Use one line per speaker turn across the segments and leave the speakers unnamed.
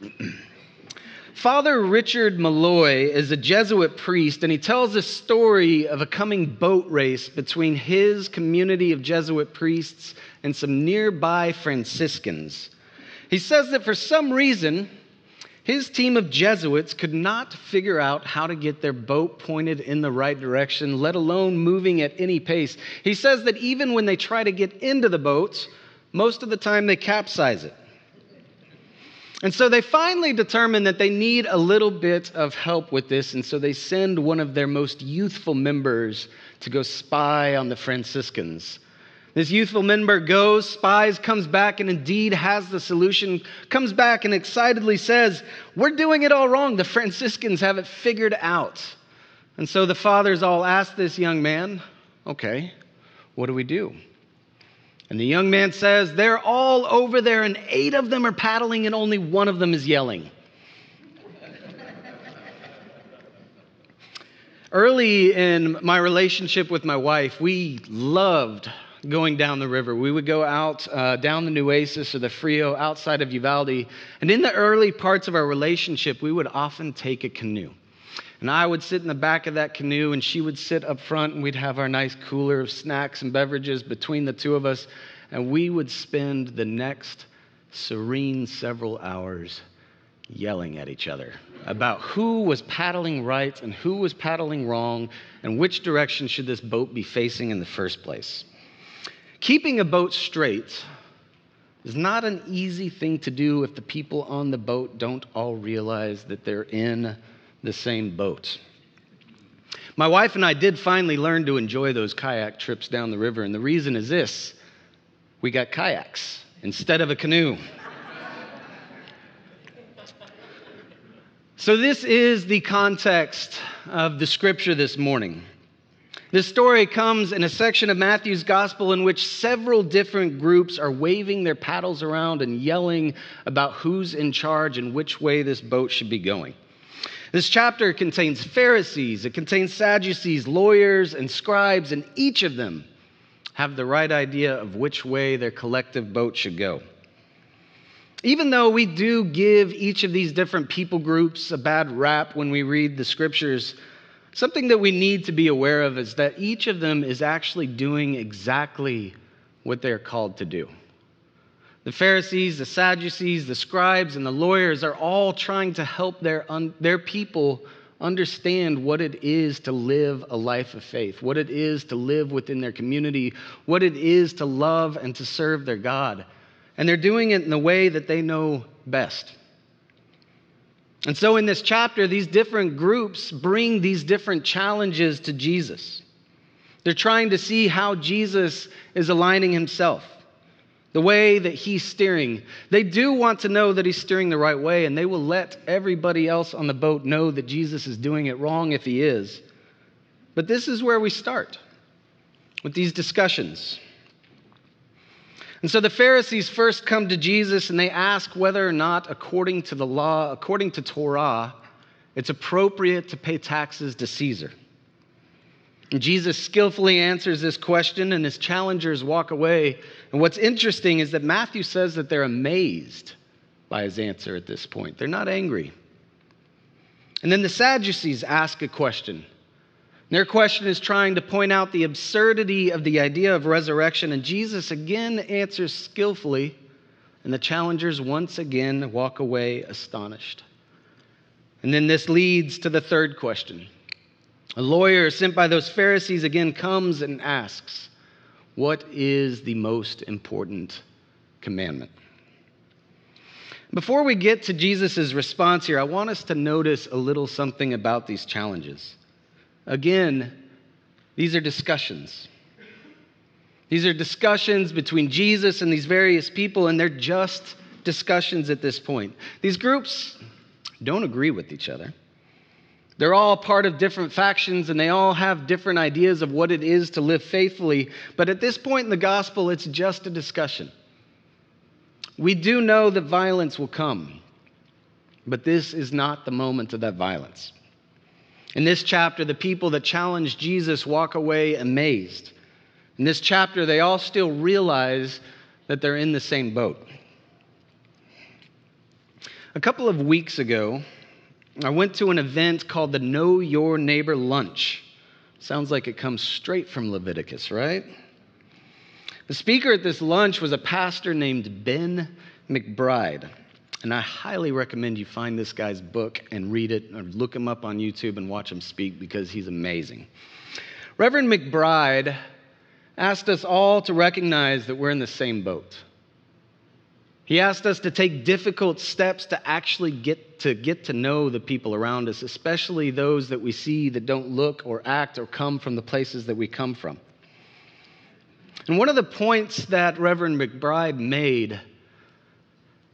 Father Richard Malloy is a Jesuit priest, and he tells a story of a coming boat race between his community of Jesuit priests and some nearby Franciscans. He says that for some reason, his team of Jesuits could not figure out how to get their boat pointed in the right direction, let alone moving at any pace. He says that even when they try to get into the boats, most of the time they capsize it. And so they finally determine that they need a little bit of help with this, and so they send one of their most youthful members to go spy on the Franciscans. This youthful member goes, spies, comes back, and indeed has the solution, comes back and excitedly says, We're doing it all wrong. The Franciscans have it figured out. And so the fathers all ask this young man, Okay, what do we do? And the young man says, They're all over there, and eight of them are paddling, and only one of them is yelling. Early in my relationship with my wife, we loved going down the river. We would go out uh, down the Nueces or the Frio outside of Uvalde. And in the early parts of our relationship, we would often take a canoe. And I would sit in the back of that canoe, and she would sit up front, and we'd have our nice cooler of snacks and beverages between the two of us. And we would spend the next serene several hours yelling at each other about who was paddling right and who was paddling wrong, and which direction should this boat be facing in the first place. Keeping a boat straight is not an easy thing to do if the people on the boat don't all realize that they're in the same boat. My wife and I did finally learn to enjoy those kayak trips down the river, and the reason is this we got kayaks instead of a canoe. so, this is the context of the scripture this morning. This story comes in a section of Matthew's gospel in which several different groups are waving their paddles around and yelling about who's in charge and which way this boat should be going. This chapter contains Pharisees, it contains Sadducees, lawyers, and scribes, and each of them have the right idea of which way their collective boat should go. Even though we do give each of these different people groups a bad rap when we read the scriptures, something that we need to be aware of is that each of them is actually doing exactly what they're called to do. The Pharisees, the Sadducees, the scribes, and the lawyers are all trying to help their, un- their people understand what it is to live a life of faith, what it is to live within their community, what it is to love and to serve their God. And they're doing it in the way that they know best. And so, in this chapter, these different groups bring these different challenges to Jesus. They're trying to see how Jesus is aligning himself the way that he's steering. They do want to know that he's steering the right way, and they will let everybody else on the boat know that Jesus is doing it wrong if he is. But this is where we start with these discussions. And so the Pharisees first come to Jesus and they ask whether or not, according to the law, according to Torah, it's appropriate to pay taxes to Caesar. Jesus skillfully answers this question, and his challengers walk away. And what's interesting is that Matthew says that they're amazed by his answer at this point. They're not angry. And then the Sadducees ask a question. Their question is trying to point out the absurdity of the idea of resurrection, and Jesus again answers skillfully, and the challengers once again walk away astonished. And then this leads to the third question a lawyer sent by those Pharisees again comes and asks, What is the most important commandment? Before we get to Jesus' response here, I want us to notice a little something about these challenges. Again, these are discussions. These are discussions between Jesus and these various people, and they're just discussions at this point. These groups don't agree with each other. They're all part of different factions and they all have different ideas of what it is to live faithfully. But at this point in the gospel, it's just a discussion. We do know that violence will come, but this is not the moment of that violence. In this chapter, the people that challenge Jesus walk away amazed. In this chapter, they all still realize that they're in the same boat. A couple of weeks ago, I went to an event called the Know Your Neighbor Lunch. Sounds like it comes straight from Leviticus, right? The speaker at this lunch was a pastor named Ben McBride. And I highly recommend you find this guy's book and read it, or look him up on YouTube and watch him speak because he's amazing. Reverend McBride asked us all to recognize that we're in the same boat. He asked us to take difficult steps to actually get to get to know the people around us, especially those that we see that don't look or act or come from the places that we come from. And one of the points that Reverend McBride made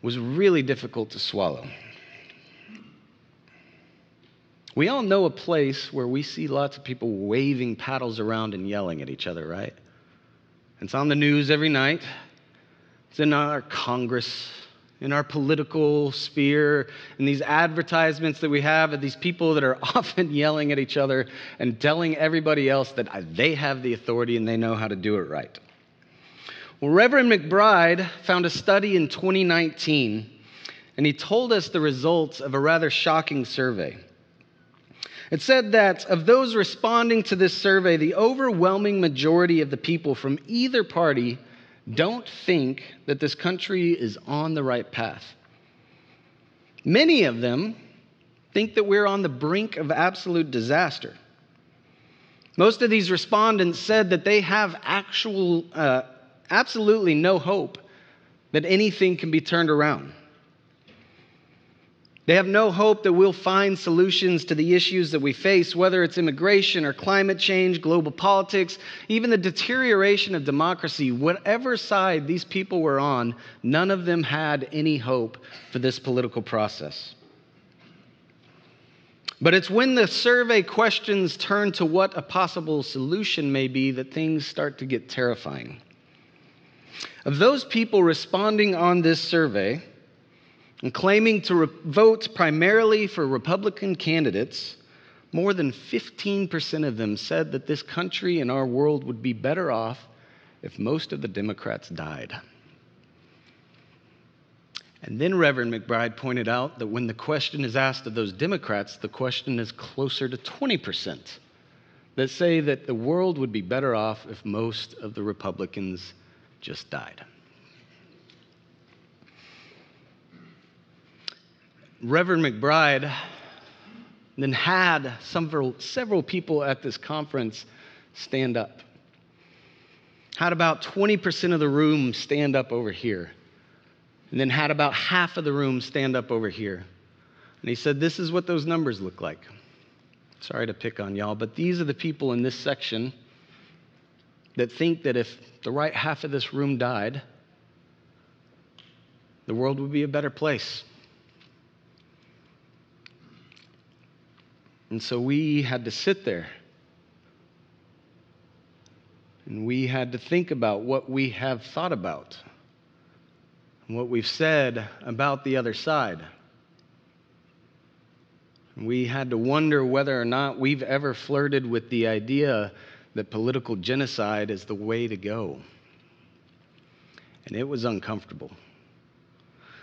was really difficult to swallow. We all know a place where we see lots of people waving paddles around and yelling at each other, right? It's on the news every night. It's in our Congress, in our political sphere, in these advertisements that we have of these people that are often yelling at each other and telling everybody else that uh, they have the authority and they know how to do it right. Well, Reverend McBride found a study in 2019, and he told us the results of a rather shocking survey. It said that of those responding to this survey, the overwhelming majority of the people from either party don't think that this country is on the right path. Many of them think that we're on the brink of absolute disaster. Most of these respondents said that they have actual uh, absolutely no hope that anything can be turned around. They have no hope that we'll find solutions to the issues that we face, whether it's immigration or climate change, global politics, even the deterioration of democracy. Whatever side these people were on, none of them had any hope for this political process. But it's when the survey questions turn to what a possible solution may be that things start to get terrifying. Of those people responding on this survey and claiming to re- vote primarily for Republican candidates, more than 15% of them said that this country and our world would be better off if most of the Democrats died. And then Reverend McBride pointed out that when the question is asked of those Democrats, the question is closer to 20% that say that the world would be better off if most of the Republicans just died. Reverend McBride then had several, several people at this conference stand up. Had about 20% of the room stand up over here. And then had about half of the room stand up over here. And he said, This is what those numbers look like. Sorry to pick on y'all, but these are the people in this section that think that if the right half of this room died, the world would be a better place. And so we had to sit there. And we had to think about what we have thought about and what we've said about the other side. We had to wonder whether or not we've ever flirted with the idea that political genocide is the way to go. And it was uncomfortable.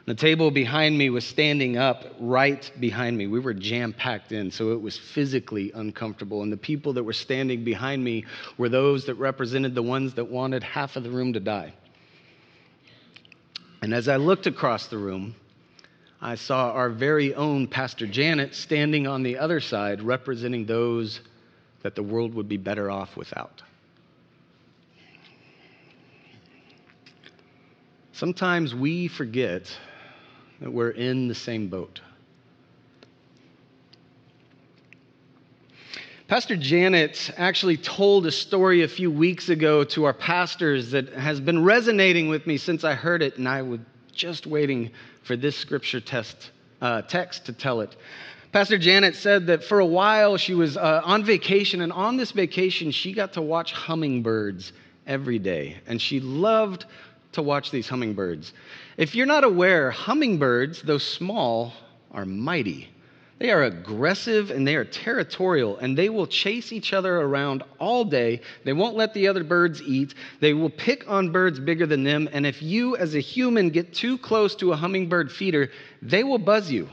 The table behind me was standing up right behind me. We were jam packed in, so it was physically uncomfortable. And the people that were standing behind me were those that represented the ones that wanted half of the room to die. And as I looked across the room, I saw our very own Pastor Janet standing on the other side, representing those that the world would be better off without. Sometimes we forget that we're in the same boat. Pastor Janet actually told a story a few weeks ago to our pastors that has been resonating with me since I heard it, and I was just waiting for this scripture test, uh, text to tell it. Pastor Janet said that for a while she was uh, on vacation, and on this vacation, she got to watch hummingbirds every day. And she loved to watch these hummingbirds. If you're not aware, hummingbirds, though small, are mighty. They are aggressive and they are territorial, and they will chase each other around all day. They won't let the other birds eat. They will pick on birds bigger than them. And if you, as a human, get too close to a hummingbird feeder, they will buzz you.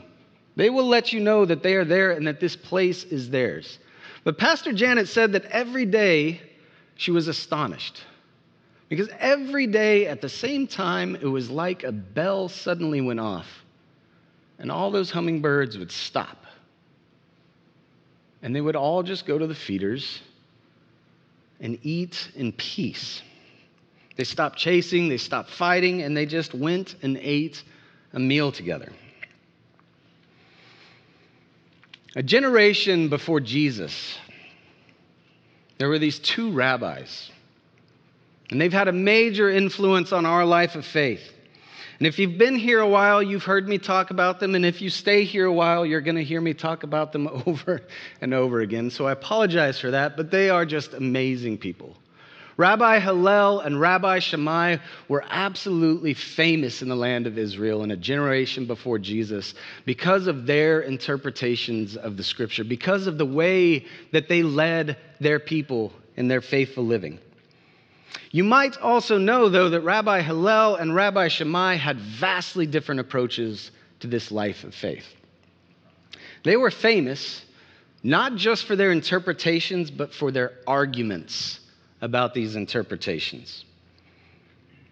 They will let you know that they are there and that this place is theirs. But Pastor Janet said that every day she was astonished. Because every day at the same time, it was like a bell suddenly went off and all those hummingbirds would stop. And they would all just go to the feeders and eat in peace. They stopped chasing, they stopped fighting, and they just went and ate a meal together. A generation before Jesus, there were these two rabbis, and they've had a major influence on our life of faith. And if you've been here a while, you've heard me talk about them. And if you stay here a while, you're going to hear me talk about them over and over again. So I apologize for that, but they are just amazing people. Rabbi Hillel and Rabbi Shammai were absolutely famous in the land of Israel in a generation before Jesus because of their interpretations of the scripture, because of the way that they led their people in their faithful living. You might also know, though, that Rabbi Hillel and Rabbi Shammai had vastly different approaches to this life of faith. They were famous not just for their interpretations, but for their arguments about these interpretations.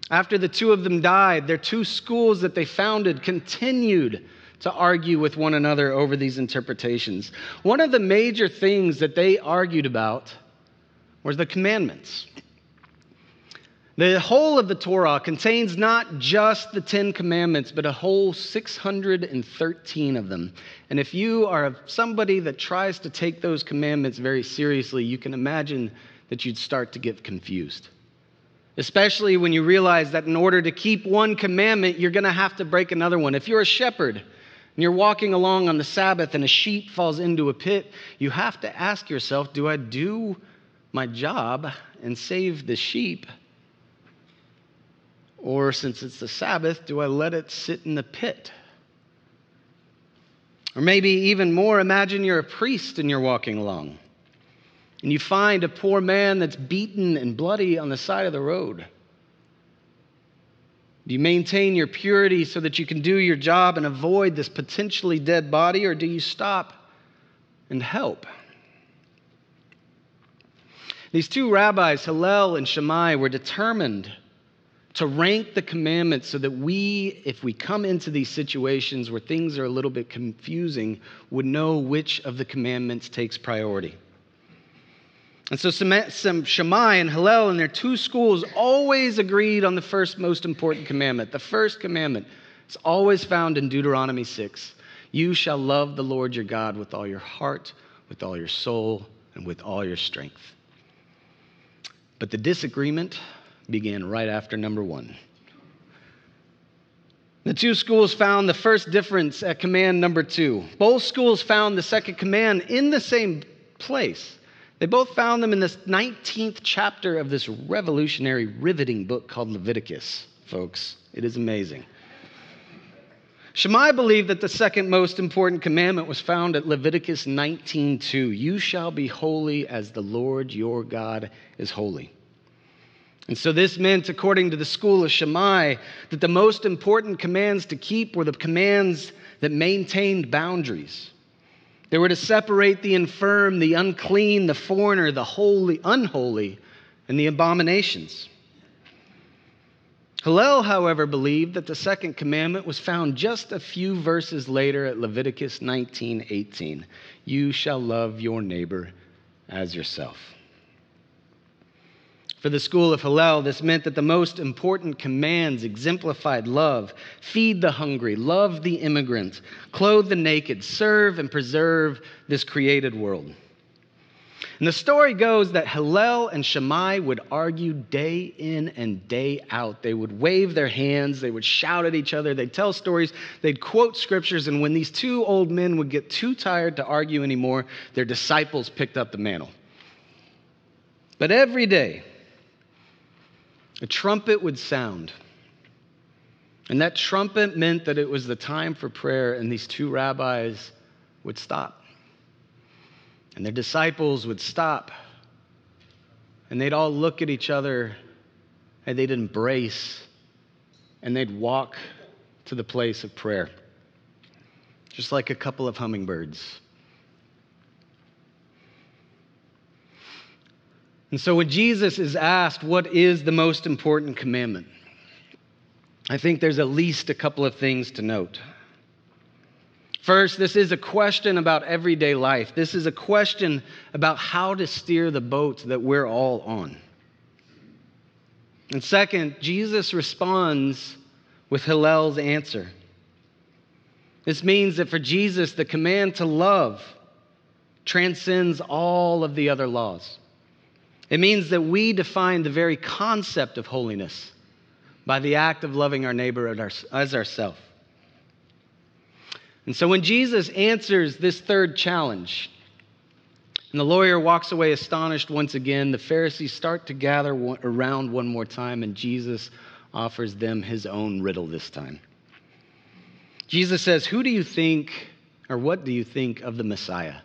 After the two of them died, their two schools that they founded continued to argue with one another over these interpretations. One of the major things that they argued about was the commandments. The whole of the Torah contains not just the Ten Commandments, but a whole 613 of them. And if you are somebody that tries to take those commandments very seriously, you can imagine that you'd start to get confused. Especially when you realize that in order to keep one commandment, you're going to have to break another one. If you're a shepherd and you're walking along on the Sabbath and a sheep falls into a pit, you have to ask yourself do I do my job and save the sheep? Or since it's the Sabbath, do I let it sit in the pit? Or maybe even more, imagine you're a priest and you're walking along and you find a poor man that's beaten and bloody on the side of the road. Do you maintain your purity so that you can do your job and avoid this potentially dead body, or do you stop and help? These two rabbis, Hillel and Shammai, were determined to rank the commandments so that we, if we come into these situations where things are a little bit confusing, would know which of the commandments takes priority. And so some Shammai and Hillel and their two schools always agreed on the first most important commandment. The first commandment is always found in Deuteronomy 6. You shall love the Lord your God with all your heart, with all your soul, and with all your strength. But the disagreement began right after number one. The two schools found the first difference at command number two. Both schools found the second command in the same place. They both found them in this 19th chapter of this revolutionary, riveting book called Leviticus, folks. It is amazing. Shammai believed that the second most important commandment was found at Leviticus 19:2. You shall be holy as the Lord your God is holy. And so this meant, according to the school of Shammai, that the most important commands to keep were the commands that maintained boundaries. They were to separate the infirm, the unclean, the foreigner, the holy, unholy, and the abominations. Hillel, however, believed that the second commandment was found just a few verses later at Leviticus 19:18. You shall love your neighbor as yourself. For the school of Hillel, this meant that the most important commands exemplified love feed the hungry, love the immigrant, clothe the naked, serve and preserve this created world. And the story goes that Hillel and Shammai would argue day in and day out. They would wave their hands, they would shout at each other, they'd tell stories, they'd quote scriptures, and when these two old men would get too tired to argue anymore, their disciples picked up the mantle. But every day, a trumpet would sound. And that trumpet meant that it was the time for prayer, and these two rabbis would stop. And their disciples would stop. And they'd all look at each other and they'd embrace and they'd walk to the place of prayer, just like a couple of hummingbirds. And so when Jesus is asked, What is the most important commandment? I think there's at least a couple of things to note. First, this is a question about everyday life. This is a question about how to steer the boat that we're all on. And second, Jesus responds with Hillel's answer. This means that for Jesus, the command to love transcends all of the other laws. It means that we define the very concept of holiness by the act of loving our neighbor as ourselves. And so when Jesus answers this third challenge, and the lawyer walks away astonished once again, the Pharisees start to gather around one more time, and Jesus offers them his own riddle this time. Jesus says, Who do you think, or what do you think of the Messiah?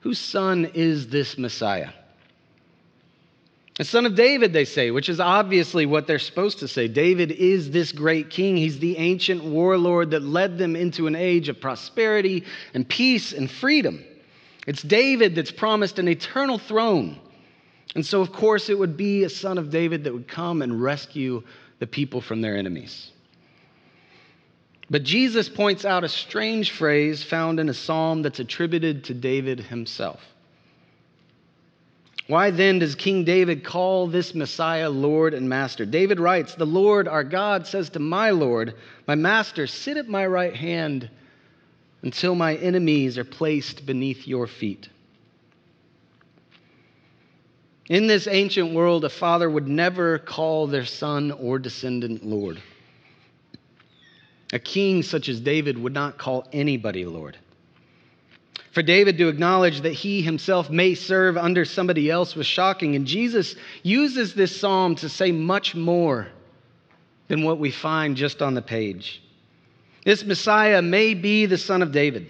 Whose son is this Messiah? A son of David, they say, which is obviously what they're supposed to say. David is this great king. He's the ancient warlord that led them into an age of prosperity and peace and freedom. It's David that's promised an eternal throne. And so, of course, it would be a son of David that would come and rescue the people from their enemies. But Jesus points out a strange phrase found in a psalm that's attributed to David himself. Why then does King David call this Messiah Lord and Master? David writes, The Lord our God says to my Lord, my Master, sit at my right hand until my enemies are placed beneath your feet. In this ancient world, a father would never call their son or descendant Lord. A king such as David would not call anybody Lord. For David to acknowledge that he himself may serve under somebody else was shocking. And Jesus uses this psalm to say much more than what we find just on the page. This Messiah may be the son of David.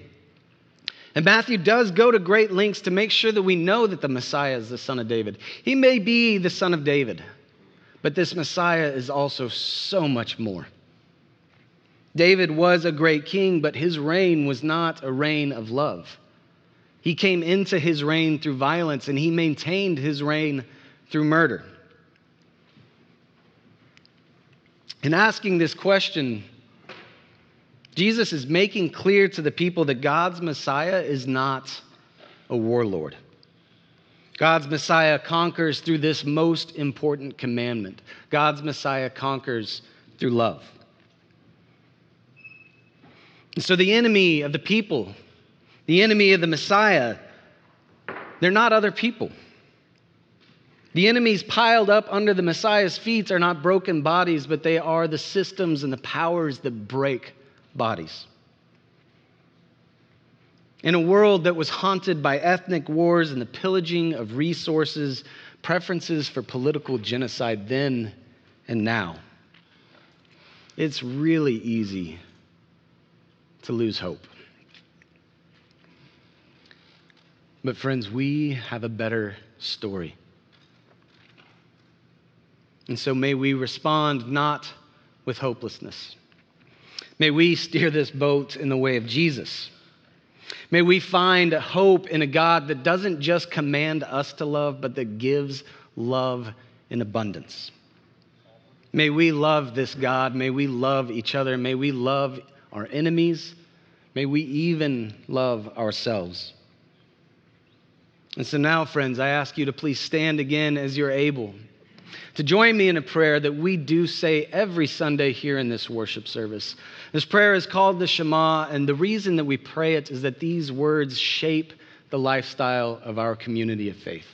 And Matthew does go to great lengths to make sure that we know that the Messiah is the son of David. He may be the son of David, but this Messiah is also so much more. David was a great king, but his reign was not a reign of love. He came into his reign through violence and he maintained his reign through murder. In asking this question, Jesus is making clear to the people that God's Messiah is not a warlord. God's Messiah conquers through this most important commandment. God's Messiah conquers through love. And so the enemy of the people the enemy of the Messiah, they're not other people. The enemies piled up under the Messiah's feet are not broken bodies, but they are the systems and the powers that break bodies. In a world that was haunted by ethnic wars and the pillaging of resources, preferences for political genocide then and now, it's really easy to lose hope. But, friends, we have a better story. And so may we respond not with hopelessness. May we steer this boat in the way of Jesus. May we find hope in a God that doesn't just command us to love, but that gives love in abundance. May we love this God. May we love each other. May we love our enemies. May we even love ourselves. And so now, friends, I ask you to please stand again as you're able to join me in a prayer that we do say every Sunday here in this worship service. This prayer is called the Shema, and the reason that we pray it is that these words shape the lifestyle of our community of faith.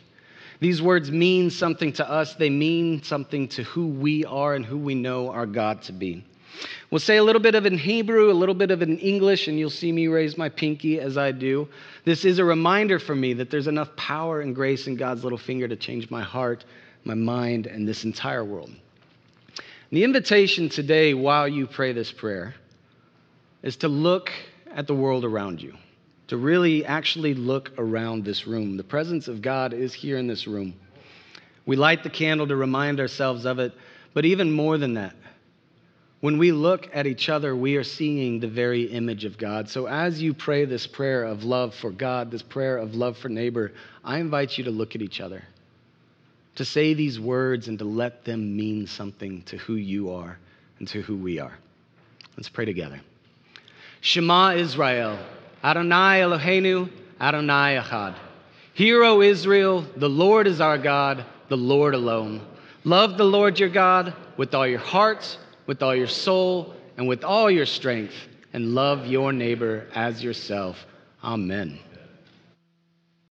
These words mean something to us, they mean something to who we are and who we know our God to be. We'll say a little bit of in Hebrew, a little bit of in English, and you'll see me raise my pinky as I do. This is a reminder for me that there's enough power and grace in God's little finger to change my heart, my mind, and this entire world. The invitation today, while you pray this prayer, is to look at the world around you. to really actually look around this room. The presence of God is here in this room. We light the candle to remind ourselves of it, but even more than that, when we look at each other, we are seeing the very image of God. So as you pray this prayer of love for God, this prayer of love for neighbor, I invite you to look at each other, to say these words and to let them mean something to who you are and to who we are. Let's pray together. Shema Israel, Adonai Eloheinu, Adonai Echad. Hear, O Israel, the Lord is our God, the Lord alone. Love the Lord your God with all your hearts with all your soul and with all your strength, and love your neighbor as yourself. Amen.